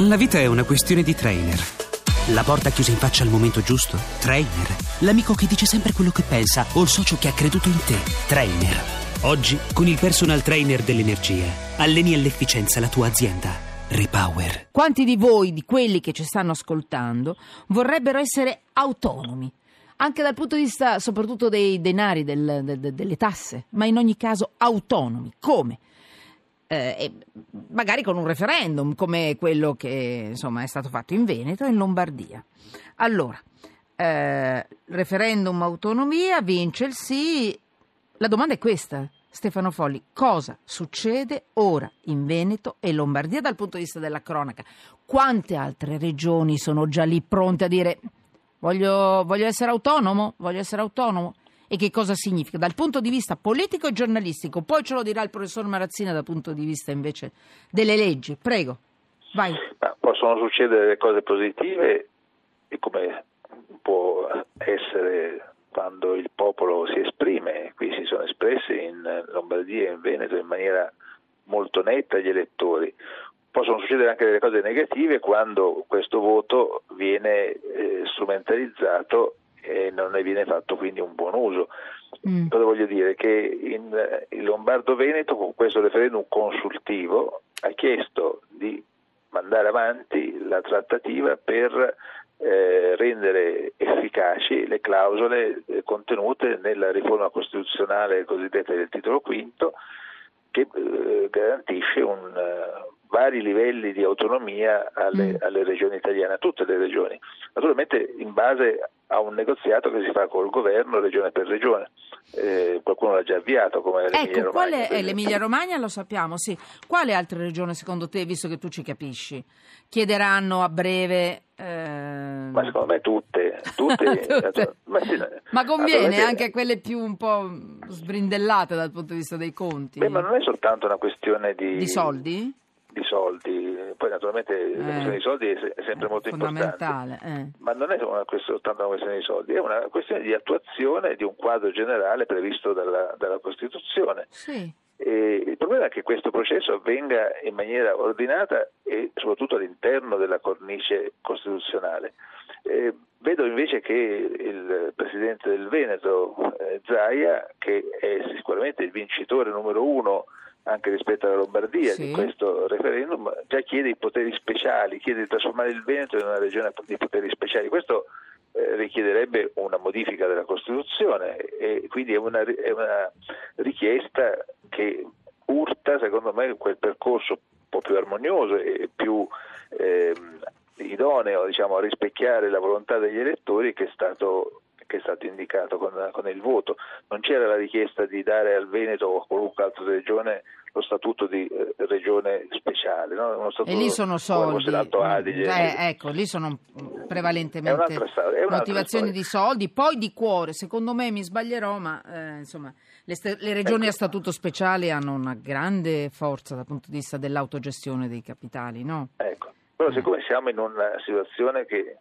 La vita è una questione di trainer. La porta chiusa in faccia al momento giusto? Trainer. L'amico che dice sempre quello che pensa o il socio che ha creduto in te? Trainer. Oggi, con il personal trainer dell'energia, alleni all'efficienza la tua azienda. Repower. Quanti di voi, di quelli che ci stanno ascoltando, vorrebbero essere autonomi? Anche dal punto di vista soprattutto dei denari, del- de- de- delle tasse, ma in ogni caso autonomi. Come? Eh, magari con un referendum come quello che insomma, è stato fatto in Veneto e in Lombardia. Allora, eh, referendum autonomia, vince il sì. La domanda è questa, Stefano Folli, cosa succede ora in Veneto e Lombardia dal punto di vista della cronaca? Quante altre regioni sono già lì pronte a dire voglio, voglio essere autonomo, voglio essere autonomo? E che cosa significa? Dal punto di vista politico e giornalistico, poi ce lo dirà il professor Marazzina dal punto di vista invece delle leggi. Prego, vai. Ma possono succedere delle cose positive e come può essere quando il popolo si esprime, qui si sono espressi in Lombardia e in Veneto in maniera molto netta gli elettori. Possono succedere anche delle cose negative quando questo voto viene eh, strumentalizzato e non ne viene fatto quindi un buon uso. Mm. Cosa voglio dire? Che in, il Lombardo-Veneto con questo referendum consultivo ha chiesto di mandare avanti la trattativa per eh, rendere efficaci le clausole eh, contenute nella riforma costituzionale cosiddetta del titolo quinto che eh, garantisce un, eh, vari livelli di autonomia alle, Mm. alle regioni italiane, a tutte le regioni, naturalmente in base a un negoziato che si fa col governo regione per regione. Eh, qualcuno l'ha già avviato come l'Emilia Ecco, qual Romagna, è per eh, l'Emilia Romagna? Lo sappiamo, sì. Quale altre regioni secondo te, visto che tu ci capisci, chiederanno a breve... eh, Ma secondo me tutte, tutte, Tutte. Ma, sì, Ma conviene anche a quelle più un po' sbrindellate dal punto di vista dei conti? Beh, ma non è soltanto una questione di, Di soldi? Di soldi. poi naturalmente la questione di soldi è, se- è sempre molto importante. Eh. Ma non è una questione- soltanto una questione di soldi, è una questione di attuazione di un quadro generale previsto dalla, dalla Costituzione. Sì. Il problema è che questo processo avvenga in maniera ordinata e soprattutto all'interno della cornice costituzionale. Eh, vedo invece che il Presidente del Veneto, eh, Zaia, che è sicuramente il vincitore numero uno anche rispetto alla Lombardia Sì. di questo referendum, già chiede i poteri speciali, chiede di trasformare il Veneto in una regione di poteri speciali. Questo eh, richiederebbe una modifica della Costituzione e quindi è una, è una richiesta che urta, secondo me, quel percorso un po' più armonioso e più ehm, idoneo diciamo, a rispecchiare la volontà degli elettori che è stato, che è stato indicato con, con il voto. Non c'era la richiesta di dare al Veneto o a qualunque altra regione lo statuto di eh, regione speciale. No? Uno E lì sono soldi. Adige. Eh, ecco, lì sono È prevalentemente storia, motivazioni storia. di soldi, poi di cuore. Secondo me mi sbaglierò, ma eh, insomma, le, st- le regioni a statuto speciale hanno una grande forza dal punto di vista dell'autogestione dei capitali, no? Ecco, però siccome siamo in una situazione che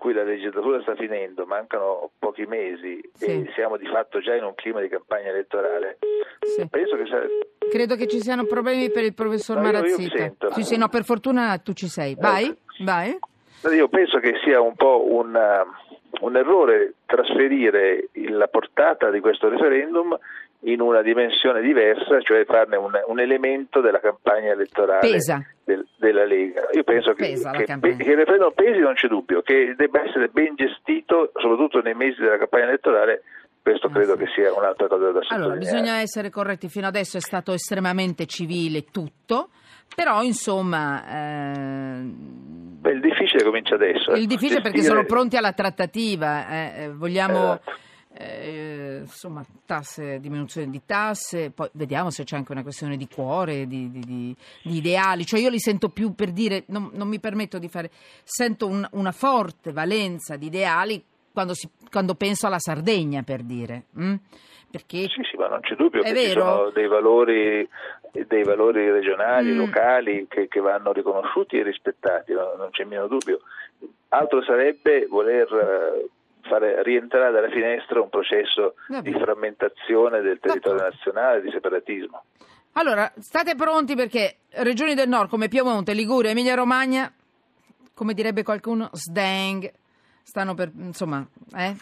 cui la legislatura sta finendo, mancano pochi mesi Sì. e siamo di fatto già in un clima di campagna elettorale, Sì. penso che sa- Credo che ci siano problemi per il professor No, Marazzita. Sì, sì, no, per fortuna tu ci sei. Vai, Ecco. vai. io penso che sia un po' un, uh, un errore trasferire la portata di questo referendum in una dimensione diversa, cioè farne un, un elemento della campagna elettorale del- della Lega. Io penso che, che, che il referendum pesi non c'è dubbio, che debba essere ben gestito, soprattutto nei mesi della campagna elettorale, questo Ah, credo che sia un'altra cosa da sottolineare. Allora, bisogna essere corretti. Fino adesso è stato estremamente civile tutto, però insomma... ehm, Beh, il difficile comincia adesso. Il ecco. difficile perché Gestire- sono pronti alla trattativa, eh, eh, vogliamo Esatto. Eh, insomma tasse, diminuzione di tasse, poi vediamo se c'è anche una questione di cuore, di, di- di- di ideali, cioè io li sento più per dire, non, non mi permetto di fare, sento un- una forte valenza di ideali quando, si- quando penso alla Sardegna per dire, mm? perché Sì, sì, ma non c'è dubbio che ci vero? sono dei valori, dei valori regionali, Mm. locali che, che vanno riconosciuti e rispettati, no? non c'è meno dubbio. Altro sarebbe voler eh, fare rientrare dalla finestra un processo di frammentazione del territorio D'accordo. nazionale, di separatismo. Allora, state pronti perché regioni del nord come Piemonte, Liguria, Emilia Romagna come direbbe qualcuno, sdang, stanno per, insomma, eh,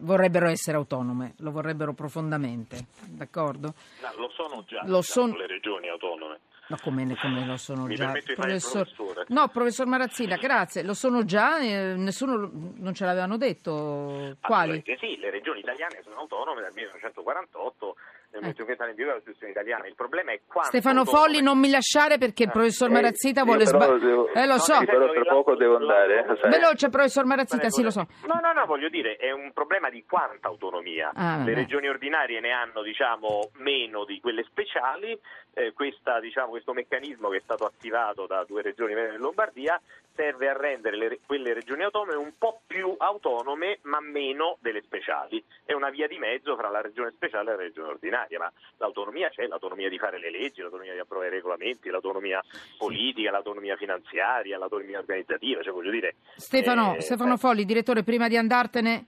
vorrebbero essere autonome, lo vorrebbero profondamente, d'accordo? No, lo sono già Lo diciamo, son- le regioni autonome. Ma come, ne- come lo sono Mi già? professore. No, professor Marazzina, grazie, lo sono già, eh, nessuno non ce l'avevano detto. Quali? Assolutamente Sì, le regioni italiane sono autonome dal 1948, nel momento in cui entrano in vigore la Costituzione italiana. Il problema è quanto Stefano Folli, non mi lasciare perché il professor Eh, Marazzita io vuole sbagliare. Eh, lo so. Però tra poco devo andare, eh, sai. Veloce, professor Marazzita, sì, lo so. No, no, no, voglio dire, è un problema di quanta autonomia. Ah. Le regioni ordinarie ne hanno, diciamo, meno di quelle speciali. Eh, questa, diciamo, questo meccanismo che è stato attivato da due regioni e Lombardia serve a rendere le- quelle regioni autonome un po' più autonome, ma meno delle speciali. È una via di mezzo fra la regione speciale e la regione ordinaria, ma l'autonomia c'è, l'autonomia di fare le leggi, l'autonomia di approvare i regolamenti, l'autonomia politica, l'autonomia finanziaria, l'autonomia organizzativa, cioè voglio dire... Stefano, eh, Stefano eh, Folli, direttore, prima di andartene,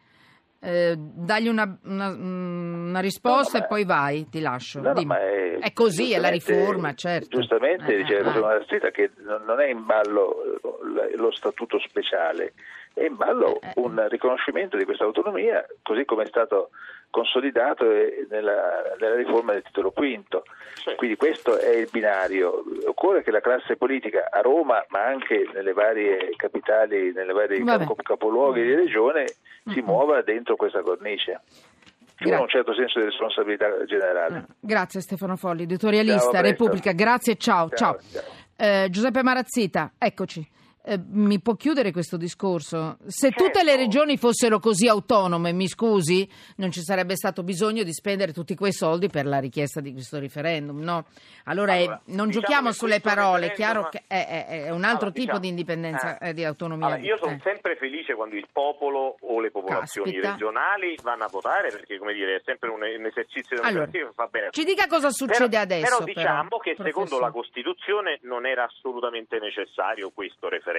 eh, dagli una, una- una risposta No, ma- e poi vai, ti lascio. No, no, è, È così, è la riforma, certo. Giustamente Eh, dice eh, professor eh. Che non è in ballo lo statuto speciale, è in ballo Eh, un riconoscimento di questa autonomia, così come è stato consolidato nella, nella riforma del titolo quinto. Quindi questo è il binario. Occorre che la classe politica a Roma, ma anche nelle varie capitali, nelle varie Vabbè. cap- capoluoghi di regione, si muova dentro questa cornice. Vuole Gra- un certo senso di responsabilità generale. Eh, Grazie Stefano Folli, editorialista, Ciao, a. Repubblica, grazie, ciao. Ciao, ciao. ciao. Eh, Giuseppe Marazzita, eccoci. Eh, mi può chiudere questo discorso? Se Certo. tutte le regioni fossero così autonome, mi scusi, non ci sarebbe stato bisogno di spendere tutti quei soldi per la richiesta di questo referendum, no? Allora, eh, Allora, non diciamo giochiamo sulle parole, è chiaro che è, è- è un altro Allora, tipo diciamo- di indipendenza eh. e di autonomia. Allora, io sono Eh. sempre felice quando il popolo o le popolazioni Caspita. regionali vanno a votare perché, come dire, è sempre un, un esercizio democratico che fa bene. Ci dica cosa succede Però- adesso. Però diciamo che secondo professore. la Costituzione non era assolutamente necessario questo referendum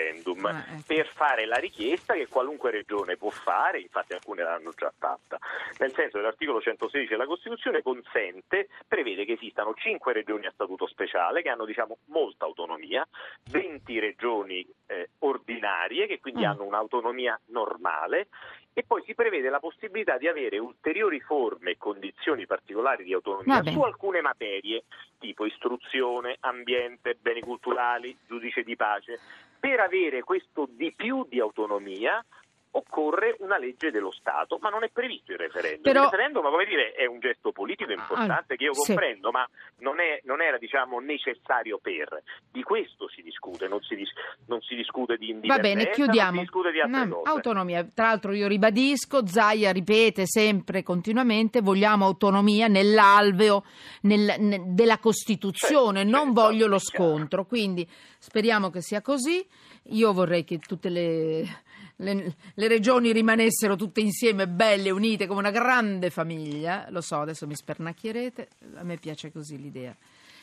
Ah, ecco. per fare la richiesta che qualunque regione può fare, infatti alcune l'hanno già fatta. Nel senso che l'articolo 116 della Costituzione consente, prevede che esistano 5 regioni a statuto speciale che hanno diciamo molta autonomia, 20 regioni eh, ordinarie che quindi Mm. hanno un'autonomia normale e poi si prevede la possibilità di avere ulteriori forme e condizioni particolari di autonomia Va bene. su alcune materie, tipo istruzione, ambiente, beni culturali, giudice di pace. Per avere questo di più di autonomia occorre una legge dello Stato, ma non è previsto il referendum. Però- Il referendum, come dire, è un gesto politico importante che io sì. comprendo, ma non, è- non era diciamo, necessario per. Di questo si discute, non si, dis- non si discute di Va indipendenza, bene, non chiudiamo. si discute di altre No, cose. autonomia. Tra l'altro io ribadisco, Zaia ripete sempre, continuamente, vogliamo autonomia nell'alveo nel- ne- della Costituzione, Certo, non certo, voglio lo è chiaro. scontro. Quindi speriamo che sia così. Io vorrei che tutte le, le- le regioni rimanessero tutte insieme, belle, unite, come una grande famiglia. Lo so, adesso mi spernacchierete, a me piace così l'idea.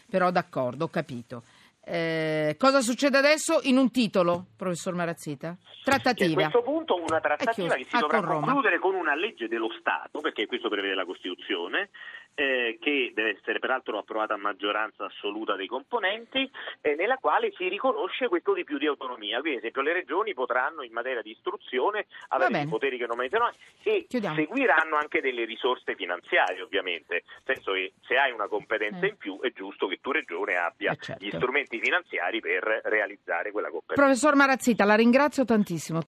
Però d'accordo, ho capito. Eh, cosa succede adesso? In un titolo, professor Marazzita? E a Trattativa. questo punto una trattativa che si Ah, dovrà con concludere con una legge dello Stato, perché questo prevede la Costituzione, eh, che deve essere peraltro approvata a maggioranza assoluta dei componenti, eh, nella quale si riconosce questo di più di autonomia. Quindi, ad esempio, le regioni potranno in materia di istruzione avere dei poteri che non meritano e Chiudiamo. seguiranno anche delle risorse finanziarie, ovviamente. Nel senso che se hai una competenza Eh. in più è giusto che tu regione abbia Eh, certo. gli strumenti finanziari per realizzare quella competenza. Professor Marazzita, la ringrazio tantissimo.